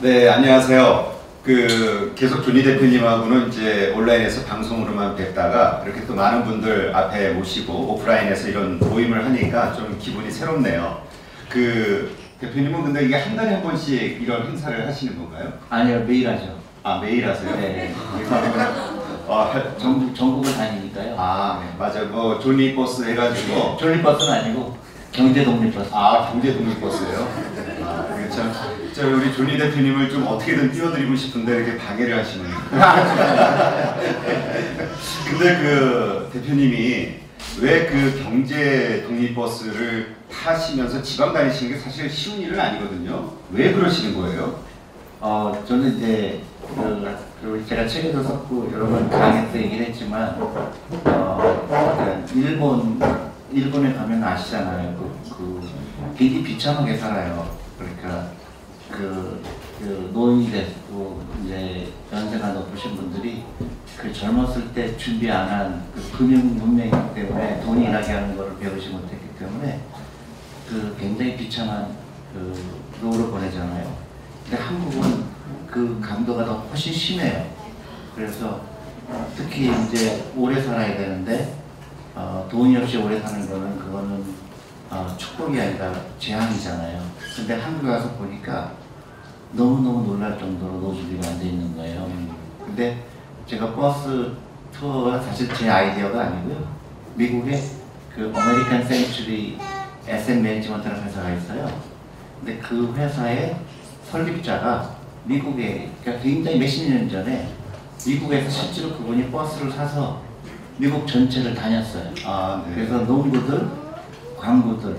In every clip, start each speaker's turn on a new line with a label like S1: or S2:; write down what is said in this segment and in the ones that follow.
S1: 네, 안녕하세요. 그 계속 조니 대표님하고는 이제 온라인에서 방송으로만 뵙다가 이렇게 또 많은 분들 앞에 모시고 오프라인에서 이런 모임을 하니까 좀 기분이 새롭네요. 그 대표님은 근데 이게 한 달에 한 번씩 이런 행사를 하시는 건가요?
S2: 아니요 매일 하죠.
S1: 아 매일 하세요?
S2: 네.
S1: 아, 할-
S2: 전국 전국을 다니니까요.
S1: 아, 네, 맞아. 뭐 조니 버스 해가지고
S2: 졸리버스는 아니고 경제 독립버스.
S1: 아 경제 독립 버스예요. 아, 참, 저 우리 조니 대표님을 좀 어떻게든 띄워드리고 싶은데 이렇게 방해를 하시네요. 근데 그 대표님이 왜 그 경제 독립 버스를 타시면서 지방 다니시는 게 사실 쉬운 일은 아니거든요. 왜 그러시는 거예요?
S2: 어 저는 이제 그, 그 제가 책에도 썼고 여러 번 강의에서 얘기를 했지만 어그 일본 일본에 가면 아시잖아요. 그, 그 굉장히 비참하게 살아요. 그러니까 그, 그 노인이 됐고 이제 연세가 높으신 분들이 그 젊었을 때 준비 안 한 그 금융 문명이기 때문에 돈이 일하게 하는 것을 배우지 못했기 때문에 그 굉장히 비참한 그 노후를 보내잖아요. 근데 한국은 그 강도가 더 훨씬 심해요. 그래서 어, 특히 이제 오래 살아야 되는데 어, 돈이 없이 오래 사는 거는 그거는 어, 축복이 아니라 재앙이잖아요. 근데 한국에 와서 보니까 너무너무 놀랄 정도로 노후 준비가 안돼 있는 거예요. 근데 제가 버스 투어가 사실 제 아이디어가 아니고요. 미국에 그 어메리칸 센츄리 SM 매니지먼트라는 회사가 있어요. 근데 그 회사의 설립자가 미국에 그러니까 굉장히 몇십 년 전에 미국에서 실제로 그분이 버스를 사서 미국 전체를 다녔어요.
S1: 아, 네.
S2: 그래서 농부들, 광부들,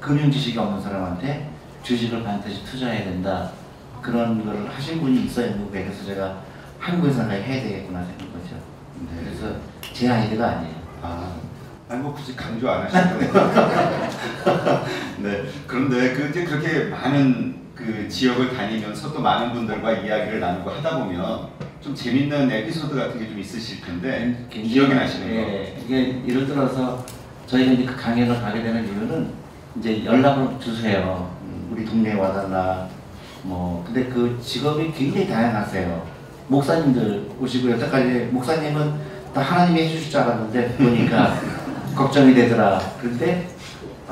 S2: 금융 지식이 없는 사람한테 주식을 반드시 투자해야 된다. 그런 거를 하신 분이 있어요, 미국에. 그래서 제가 한국에서 해야 되겠구나 생각한 거죠.
S1: 네.
S2: 그래서 제 아이디어가 아니에요.
S1: 아, 아니 뭐 굳이 강조 안 하셔도. 네. 그런데 그 이제 그렇게 많은 그 지역을 다니면서 또 많은 분들과 이야기를 나누고 하다 보면 좀 재밌는 에피소드 같은 게 좀 있으실 텐데 기억이 나시는 거.
S2: 예, 이게 예를 들어서 저희가 이제 그 강연을 가게 되는 이유는 이제 연락을 주세요. 음, 우리 동네에 와달라. 뭐 근데 그 직업이 굉장히 다양하세요. 목사님들 오시고 여태까지 목사님은 다 하나님이 해주실 줄 알았는데 보니까 걱정이 되더라. 그런데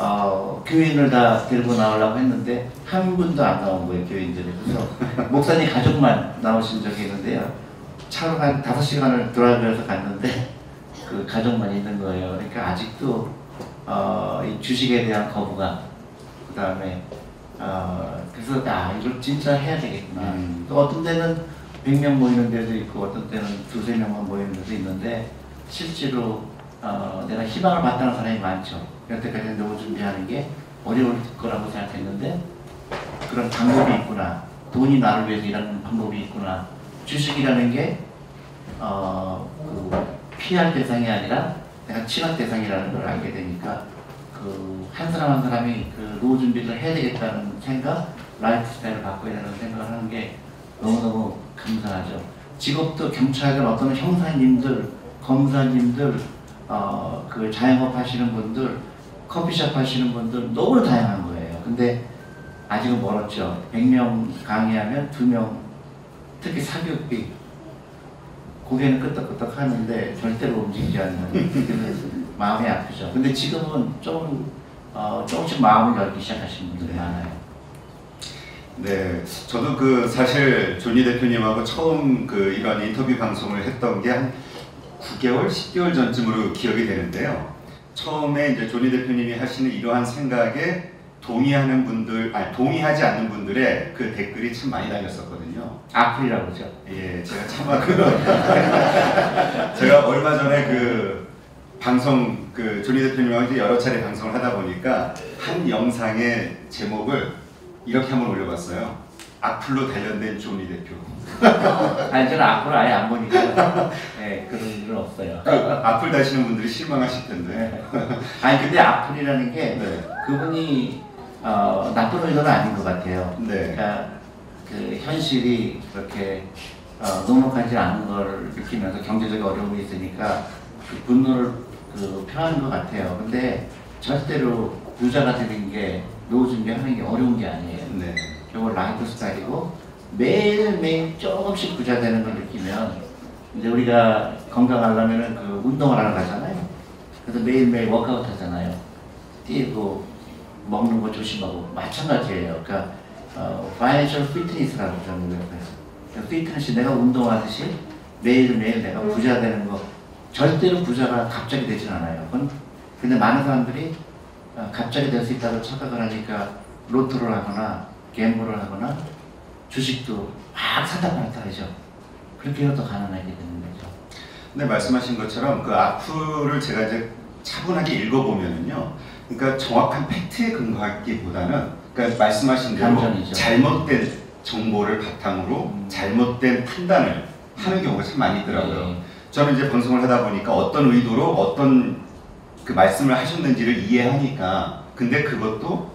S2: 어, 교인을 다 데리고 나오려고 했는데 한 분도 안 나온 거예요 교인들이. 그래서 목사님 가족만 나오신 적이 있는데요. 차로 한 다섯 시간을 드라이브해서 갔는데 그 가족만 있는 거예요. 그러니까 아직도 어, 이 주식에 대한 거부감, 그 다음에 어, 그래서 아 이걸 진짜 해야 되겠구나.
S1: 음.
S2: 또 어떤 데는 100명 모이는 데도 있고 어떤 때는 두세 명만 모이는 데도 있는데 실제로 어, 내가 희망을 바탕는 사람이 많죠. 여태까지 노후 준비하는 게 어려울 거라고 생각했는데 그런 방법이 있구나. 돈이 나를 위해서 일하는 방법이 있구나. 주식이라는 게 어, 그 피할 대상이 아니라 내가 취할 대상이라는 걸 알게 되니까 그 한 사람 한 사람이 그 노후 준비를 해야 되겠다는 생각, 라이프 스타일을 바꿔야 되는 생각을 하는 게 너무너무 감사하죠. 직업도 경찰관 어떤 형사님들, 검사님들, 어, 그 자영업 하시는 분들, 커피숍 하시는 분들 너무 다양한 거예요. 근데 아직은 멀었죠. 100명 강의하면 2명, 특히 사교육비 고개는 끄덕끄덕 하는데 절대로 움직이지 않는 마음이 아프죠. 근데 지금은 좀 어, 조금씩 마음을 열기 시작하시는 분들이
S1: 네.
S2: 많아요.
S1: 네, 저도 그 사실 조니 대표님하고 처음 그 이런 인터뷰 방송을 했던 게 한 9개월, 10개월 전쯤으로 기억이 되는데요. 처음에 이제 조니 대표님이 하시는 이러한 생각에 동의하는 분들, 아니 동의하지 않는 분들의 그 댓글이 참 많이 달렸었거든요.
S2: 악플이라고 그러죠.
S1: 예, 제가 참아 그 제가 얼마 전에 그 방송 그 조니 대표님하고 이제 여러 차례 방송을 하다 보니까 한 영상의 제목을 이렇게 한번 올려봤어요. 악플로 단련된 조니 대표.
S2: 아니 저는 악플을 아예 안 보니까 네, 그런 일은 없어요.
S1: 그 악플 다시는 분들이 실망하실 텐데.
S2: 네. 아니 근데 악플이라는 게
S1: 네,
S2: 그분이 어, 나쁜 의도는 아닌 것 같아요.
S1: 네,
S2: 그러니까 그 현실이 그렇게 어, 녹록하지 않은 걸 느끼면서 경제적 어려움이 있으니까 그 분노를 그 표하는 것 같아요. 근데 절대로 부자가 되는 게 노후 준비하는 게 어려운 게 아니에요.
S1: 네,
S2: 결국 라이프 스타일이고 매일매일 조금씩 부자 되는 걸 느끼면 이제 우리가 건강하려면은 그 운동을 하러 가잖아요. 그래서 매일매일 워크아웃 하잖아요. 뛰고 먹는 거 조심하고 마찬가지예요. 그러니까 어, financial fitness라고 저는 그래서 그러니까 피트니스 내가 운동하듯이 매일매일 내가 부자 되는 거 절대로 부자가 갑자기 되진 않아요. 그건 근데 많은 사람들이 어, 갑자기 될 수 있다고 착각을 하니까 로또를 하거나 갬블을 하거나 주식도 막 사다 팔았다 하죠. 그렇게 해서 더 가난하게 되는 거죠.
S1: 근데 말씀하신 것처럼 그 악플을 제가 이제 차분하게 읽어보면은요. 그러니까 정확한 팩트에 근거하기보다는 그러니까 말씀하신 대로
S2: 감정이죠.
S1: 잘못된 정보를 바탕으로
S2: 음.
S1: 잘못된 판단을 하는 경우가 참 많이 있더라고요.
S2: 네.
S1: 저는 이제 방송을 하다 보니까 어떤 의도로 어떤 그 말씀을 하셨는지를 이해하니까 근데 그것도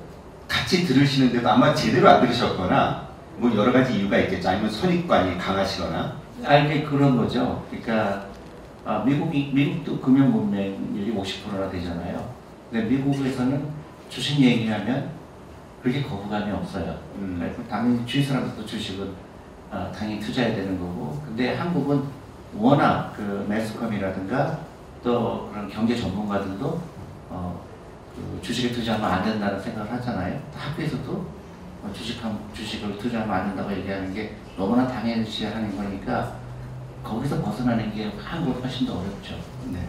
S1: 같이 들으시는데도 아마 제대로 안 들으셨거나 뭐 여러 가지 이유가 있겠죠. 아니면 선입관이 강하시거나
S2: 알게 그런 거죠. 그러니까 아, 미국이 미국도 금융 문맹률이 50%나 되잖아요. 근데 미국에서는 주식 얘기하면 그렇게 거부감이 없어요.
S1: 음.
S2: 그래서 당연히 주위 사람들도 주식은 아, 당연히 투자해야 되는 거고. 근데 한국은 워낙 그 매스컴이라든가 또 그런 경제 전문가들도 어, 그 주식에 투자하면 안 된다는 생각을 하잖아요. 학교에서도 어, 주식한 주식을 투자하면 안 된다고 얘기하는 게 너무나 당연시하는 거니까 거기서 벗어나는 게 한국 훨씬 더 어렵죠.
S1: 네.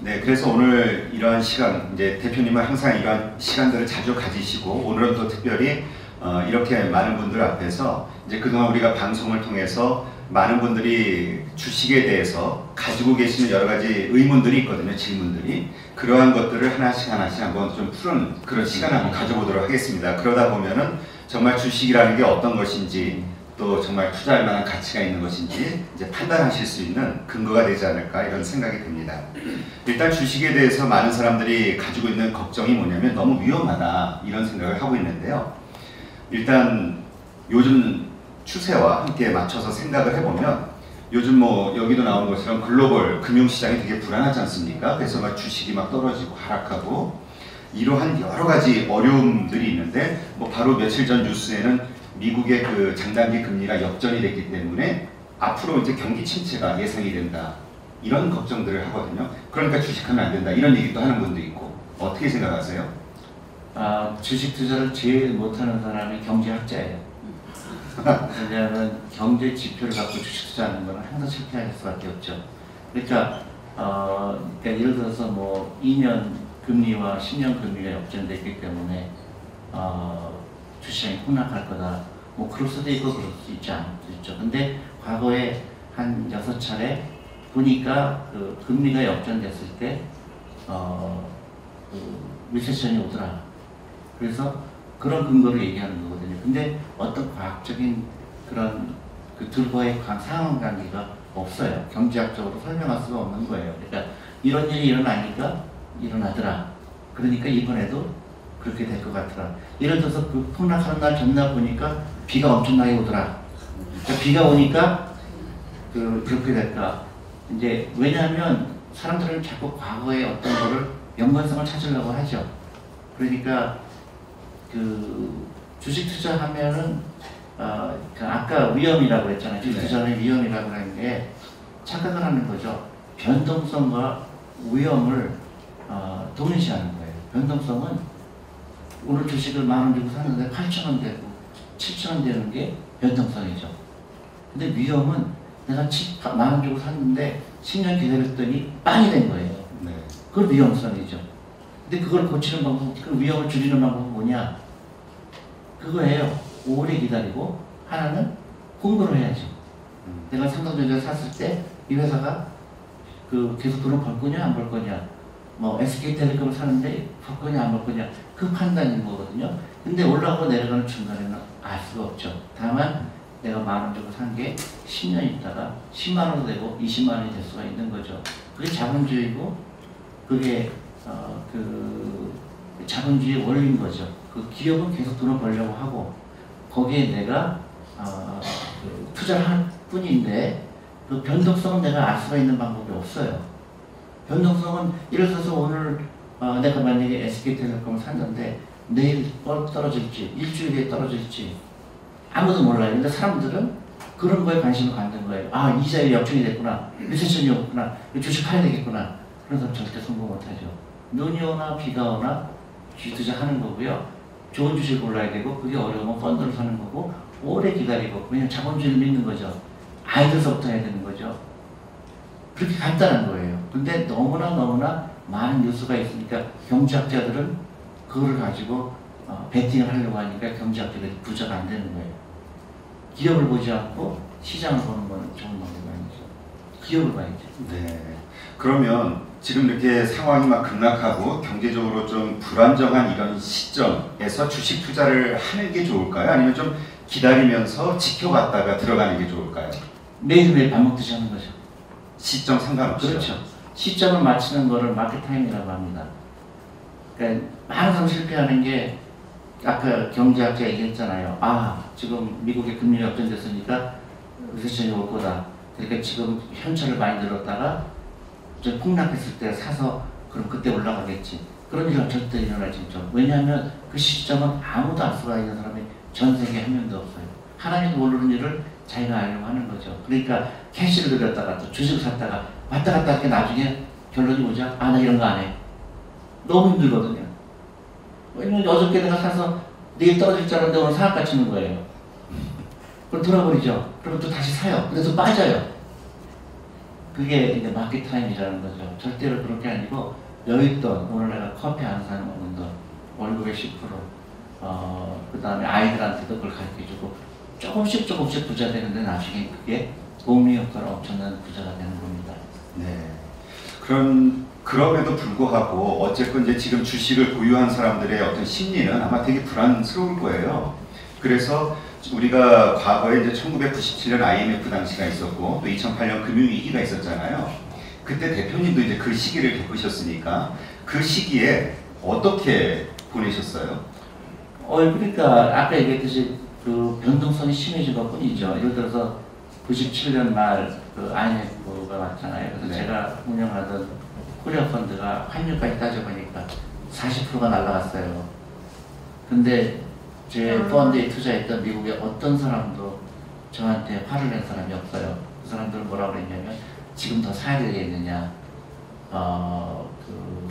S1: 네, 그래서 오늘 이러한 시간, 이제 대표님은 항상 이러한 시간들을 자주 가지시고, 오늘은 또 특별히 어, 이렇게 많은 분들 앞에서 이제 그동안 우리가 방송을 통해서 많은 분들이 주식에 대해서 가지고 계시는 여러 가지 의문들이 있거든요, 질문들이. 그러한 것들을 하나씩 하나씩 한번 좀 푸는 그런 시간을 한번 가져보도록 하겠습니다. 그러다 보면은 정말 주식이라는 게 어떤 것인지, 또 정말 투자할 만한 가치가 있는 것인지 이제 판단하실 수 있는 근거가 되지 않을까 이런 생각이 듭니다. 일단 주식에 대해서 많은 사람들이 가지고 있는 걱정이 뭐냐면 너무 위험하다 이런 생각을 하고 있는데요. 일단 요즘 추세와 함께 맞춰서 생각을 해보면 요즘 뭐 여기도 나온 것처럼 글로벌 금융시장이 되게 불안하지 않습니까? 그래서 막 주식이 막 떨어지고 하락하고 이러한 여러 가지 어려움들이 있는데 뭐 바로 며칠 전 뉴스에는 미국의 그 장단기 금리가 역전이 됐기 때문에 앞으로 이제 경기 침체가 예상이 된다. 이런 걱정들을 하거든요. 그러니까 주식하면 안 된다. 이런 얘기도 하는 분도 있고. 어떻게 생각하세요?
S2: 아, 주식 투자를 제일 못하는 사람이 경제학자예요. 왜냐하면 경제 지표를 갖고 주식 투자하는 거는 항상 실패할 수밖에 없죠. 그러니까, 어, 그러니까 예를 들어서 뭐 2년 금리와 10년 금리가 역전됐기 때문에 어, 주식이 폭락할 거다. 뭐 그럴 수도 있고 그럴 수 있지 않을 수도 있죠. 근데 과거에 한 여섯 차례 보니까 그 금리가 역전됐을 때 어, 그 리세션이 오더라. 그래서 그런 근거를 얘기하는 거거든요. 근데 어떤 과학적인 그런 그 둘과의 관- 상관관계가 없어요. 경제학적으로 설명할 수가 없는 거예요. 그러니까 이런 일이 일어나니까 일어나더라. 그러니까 이번에도 그렇게 될 것 같더라. 예를 들어서 그 폭락하는 날 전날 보니까 비가 엄청나게 오더라. 그러니까 비가 오니까 그 그렇게 될까. 이제 왜냐하면 사람들은 자꾸 과거의 어떤 거를 연관성을 찾으려고 하죠. 그러니까 그 주식 투자하면은 어, 그 아까 위험이라고 했잖아요. 주식
S1: 네.
S2: 투자는 위험이라고 하는 게 착각을 하는 거죠. 변동성과 위험을 어, 동일시하는 거예요. 변동성은 오늘 주식을 만 원 주고 샀는데 8천 원 되고 7천 원 되는 게 변동성이죠. 근데 위험은 내가 만 원 주고 샀는데 10년 기다렸더니 빵이 된 거예요.
S1: 네.
S2: 그건 위험성이죠. 근데 그걸 고치는 방법, 그 위험을 줄이는 방법은 뭐냐? 그거예요. 오래 기다리고 하나는 공부를 해야지.
S1: 음.
S2: 내가 삼성전자 샀을 때 이 회사가 그 계속 돈을 벌 거냐 안 벌 거냐 뭐 SK텔레콤을 사는데 벌 거냐 안 벌 거냐 그 판단인 거거든요. 근데 올라가고 내려가는 중간에는 알 수가 없죠. 다만 내가 만 원 주고 산 게 10년 있다가 10만 원 되고 20만 원이 될 수가 있는 거죠. 그게 자본주의고 그게 어, 그 자본주의의 원리인 거죠. 그 기업은 계속 돈을 벌려고 하고 거기에 내가 어, 그 투자를 할 뿐인데 그 변동성은 내가 알 수가 있는 방법이 없어요. 변동성은 예를 들어서 오늘 어, 내가 만약에 SK텔레콤을 샀는데 내일 떨- 떨어질지 일주일 뒤에 떨어질지 아무도 몰라요. 근데 사람들은 그런 거에 관심을 갖는 거예요. 아, 이자율이 역전이 됐구나. 리세션이 없구나. 주식 팔아야 되겠구나. 그래서 절대 성공 못하죠. 눈이 오나 비가 오나 주식 투자하는 거고요. 좋은 주식 골라야 되고 그게 어려우면 펀드를 사는 거고 오래 기다리고 왜냐면 자본주의를 믿는 거죠. 아이들서부터 해야 되는 거죠. 그렇게 간단한 거예요. 근데 너무나 너무나 많은 뉴스가 있으니까 경제학자들은 그거를 가지고 어, 베팅을 하려고 하니까 경제학자들이 부자가 안 되는 거예요. 기업을 보지 않고 시장을 보는 거는 좋은 아니죠. 기업을 봐야죠.
S1: 네. 그러면 지금 이렇게 상황이 막 급락하고 경제적으로 좀 불안정한 이런 시점에서 주식 투자를 하는 게 좋을까요? 아니면 좀 기다리면서 지켜봤다가 들어가는 게 좋을까요?
S2: 매일매일 밥 먹듯이 하는 거죠.
S1: 시점 상관없이.
S2: 그렇죠. 시점을 맞추는 거를 마켓 타임이라고 합니다. 그러니까 항상 실패하는 게 아까 경제학자 얘기했잖아요. 아 지금 미국의 금리 역전됐으니까 recession이 올 거다. 그러니까 지금 현찰을 많이 들었다가 이제 폭락했을 때 사서 그럼 그때 올라가겠지. 그런 일은 절대 일어나지 않죠. 왜냐하면 그 시점은 아무도 알 수가 있는 사람이 전 세계에 한 명도 없어요. 하나님도 모르는 일을 자기가 알려고 하는 거죠. 그러니까 캐시를 들였다가 또 주식 샀다가 왔다 갔다 할게 나중에 결론이 오자 아나 이런 거 안 해. 너무 힘들거든요. 왜냐면 어저께 내가 사서 내일 떨어질 줄 알았는데 오늘 상한가 치는 거예요. 그럼 돌아버리죠. 그럼 또 다시 사요. 또 빠져요. 그게 이제 마켓 타임이라는 거죠. 절대로 그렇게 아니고 여윳돈 오늘 내가 커피 한잔 먹는 돈 월급의 10% 어, 그 다음에 아이들한테도 그걸 가르쳐주고 조금씩 조금씩 부자 되는데 나중에 그게 복리 효과로 엄청난 부자가 되는 겁니다.
S1: 네. 그런 그럼에도 불구하고 어쨌건 이제 지금 주식을 보유한 사람들의 어떤 심리는 아마 되게 불안스러울 거예요. 그래서 우리가 과거에 이제 1997년 IMF 당시가 있었고 또 2008년 금융위기가 있었잖아요. 그때 대표님도 이제 그 시기를 겪으셨으니까 그 시기에 어떻게 보내셨어요?
S2: 어, 그러니까 아까 얘기했듯이 그 변동성이 심해진 것 뿐이죠. 예를 들어서 97년 말그 IMF가 왔잖아요. 그래서
S1: 네.
S2: 제가 운영하던 코리아 펀드가 환율까지 따져보니까 40%가 날라갔어요. 근데 제
S3: 음.
S2: 펀드에 투자했던 미국의 어떤 사람도 저한테 화를 낸 사람이 없어요. 그 사람들은 뭐라고 그랬냐면 지금 더 사야 되겠느냐. 어, 그,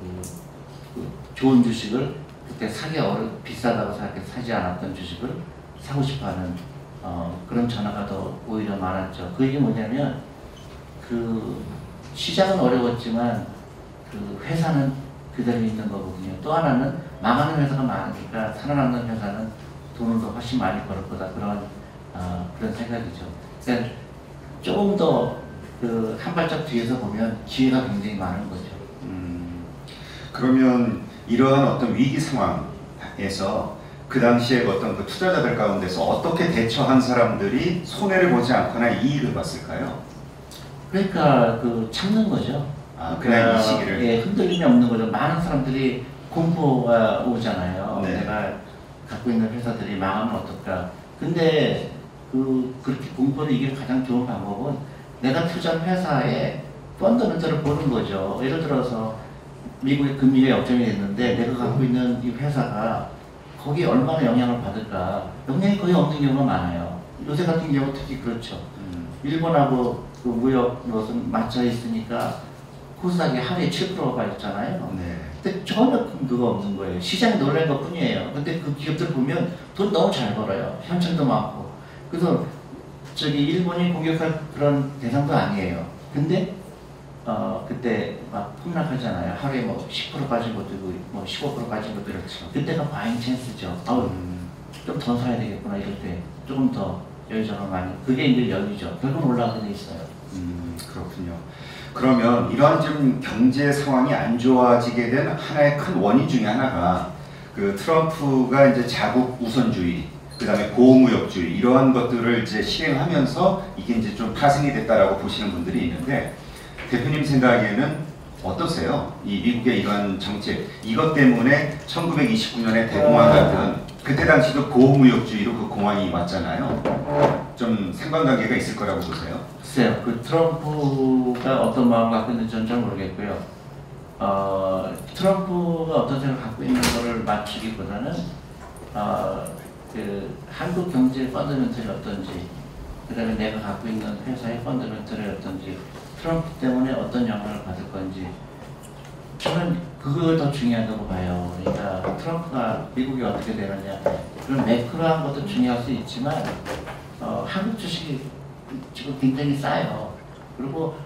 S2: 그, 그 좋은 주식을 그때 사기 어려 비싸다고 생각해 사지 않았던 주식을 사고 싶어하는 어, 그런 전화가 더 오히려 많았죠. 그 얘기 뭐냐면 그 시장은 어려웠지만 그 회사는 그대로 있는 거거든요. 또 하나는 망하는 회사가 많으니까 살아남는 회사는 돈을 더 훨씬 많이 벌을 거다 그런 어, 그런 생각이죠. 그러니까 조금 더 그 한 발짝 뒤에서 보면 기회가 굉장히 많은 거죠.
S1: 음, 그러면 이러한 어떤 위기 상황에서 그 당시에 어떤 그 투자자들 가운데서 어떻게 대처한 사람들이 손해를 보지 않거나 이익을 봤을까요?
S2: 그러니까 그 참는 거죠.
S1: 아, 그냥 이 시기를.
S2: 예, 흔들림이 없는 거죠. 많은 사람들이 공포가 오잖아요.
S1: 네.
S2: 내가 갖고 있는 회사들이 망하면 어떨까. 근데 그 그렇게 공포를 이길 가장 좋은 방법은 내가 투자한 회사의 펀더멘트를 보는 거죠. 예를 들어서 미국의 금리가 역전이 됐는데 내가 갖고 있는 이 회사가 거기에 얼마나 영향을 받을까. 영향이 거의 없는 경우가 많아요. 요새 같은 경우 특히 그렇죠.
S1: 음,
S2: 일본하고 그 무역 무슨 맞춰 있으니까 코스닥이 하루에 7%가 빠졌잖아요.
S1: 네.
S2: 근데 전혀 그거 없는 거예요. 시장이 놀란 것 뿐이에요. 근데 그 기업들 보면 돈 너무 잘 벌어요. 현찰도 많고. 그래서 저기 일본이 공격할 그런 대상도 아니에요. 근데 어 그때 막 폭락하잖아요. 하루에 뭐 10% 빠진 것도 있고 뭐 15% 빠진 것도.
S1: 그렇죠.
S2: 그때가 바잉 찬스죠. 아우
S1: 음,
S2: 좀더 사야 되겠구나 이럴 때 조금 더 여유저런 많이 그게 이제 여유죠. 결국 올라가게 돼 있어요.
S1: 음, 그렇군요. 그러면 이러한 좀 경제 상황이 안 좋아지게 된 하나의 큰 원인 중에 하나가 그 트럼프가 이제 자국 우선주의, 그 다음에 고무역주의 이러한 것들을 이제 실행하면서 이게 이제 좀 파생이 됐다라고 보시는 분들이 있는데 대표님 생각에는 어떠세요? 이 미국의 이러한 정책 이것 때문에 1929년에 대공황 같은 그때 당시도 고무역주의로 그 공황이 왔잖아요. 좀 상관관계가 있을 거라고 보세요.
S2: 글쎄요, 그 트럼프가 어떤 마음을 갖고 있는지 저는 잘 모르겠고요. 어, 트럼프가 어떤 생각을 갖고 있는 거를 맞추기보다는 어, 그 한국 경제의 펀더멘털이 어떤지, 그 다음에 내가 갖고 있는 회사의 펀더멘털이 어떤지, 트럼프 때문에 어떤 영향을 받을 건지, 저는 그걸 더 중요하다고 봐요. 그러니까 트럼프가 미국이 어떻게 되느냐, 그런 매크로한 것도 중요할 수 있지만, 어, 한국 주식이 지금 굉장히 싸요. 그리고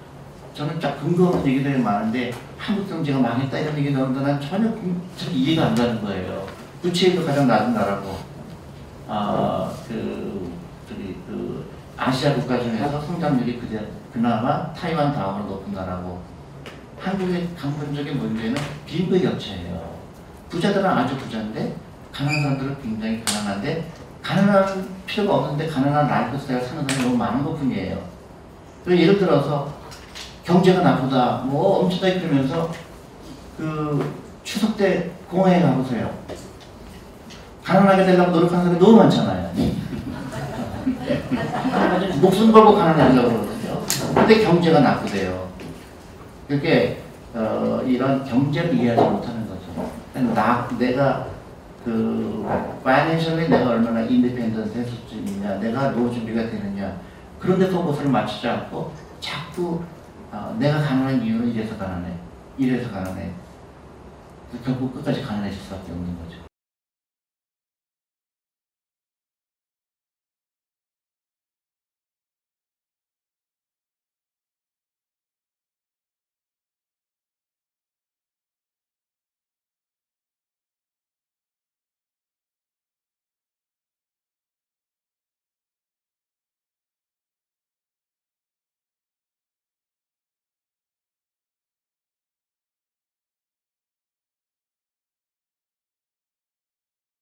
S2: 저는 쫙 근거 없는 얘기들이 많은데 한국 경제가 망했다 이런 얘기 나오는데 난 전혀 그- 전 이해가 안 가는 거예요. 부채율도 가장 낮은 나라고, 아, 그, 저기, 그, 아시아 국가 중에서 성장률이 그대, 그나마 타이완 다음으로 높은 나라고, 한국의 근본적인 문제는 빈부격차예요. 부자들은 아주 부자인데, 가난한 사람들은 굉장히 가난한데, 가난할 필요가 없는데, 가난한 라이프 스타일 사는 사람이 너무 많은 것 뿐이에요. 그리고 예를 들어서, 경제가 나쁘다, 뭐 엄청나게 그러면서, 그, 추석 때 공항에 가보세요. 가난하게 되려고 노력하는 사람이 너무 많잖아요. 목숨 걸고 가난하려고 그러거든요. 근데 경제가 나쁘대요. 그게 어, 이런 경제를 이해하지 못하는 거죠. 나 내가 그 financially 내가 얼마나 independent할 수 있냐, 내가 노후 준비가 되느냐 그런 데 포커스를 맞추지 않고 자꾸 어, 내가 가난한 이유는 이래서 가난해, 이래서 가난해. 결국 끝까지 가난해질 수밖에 없는 거죠.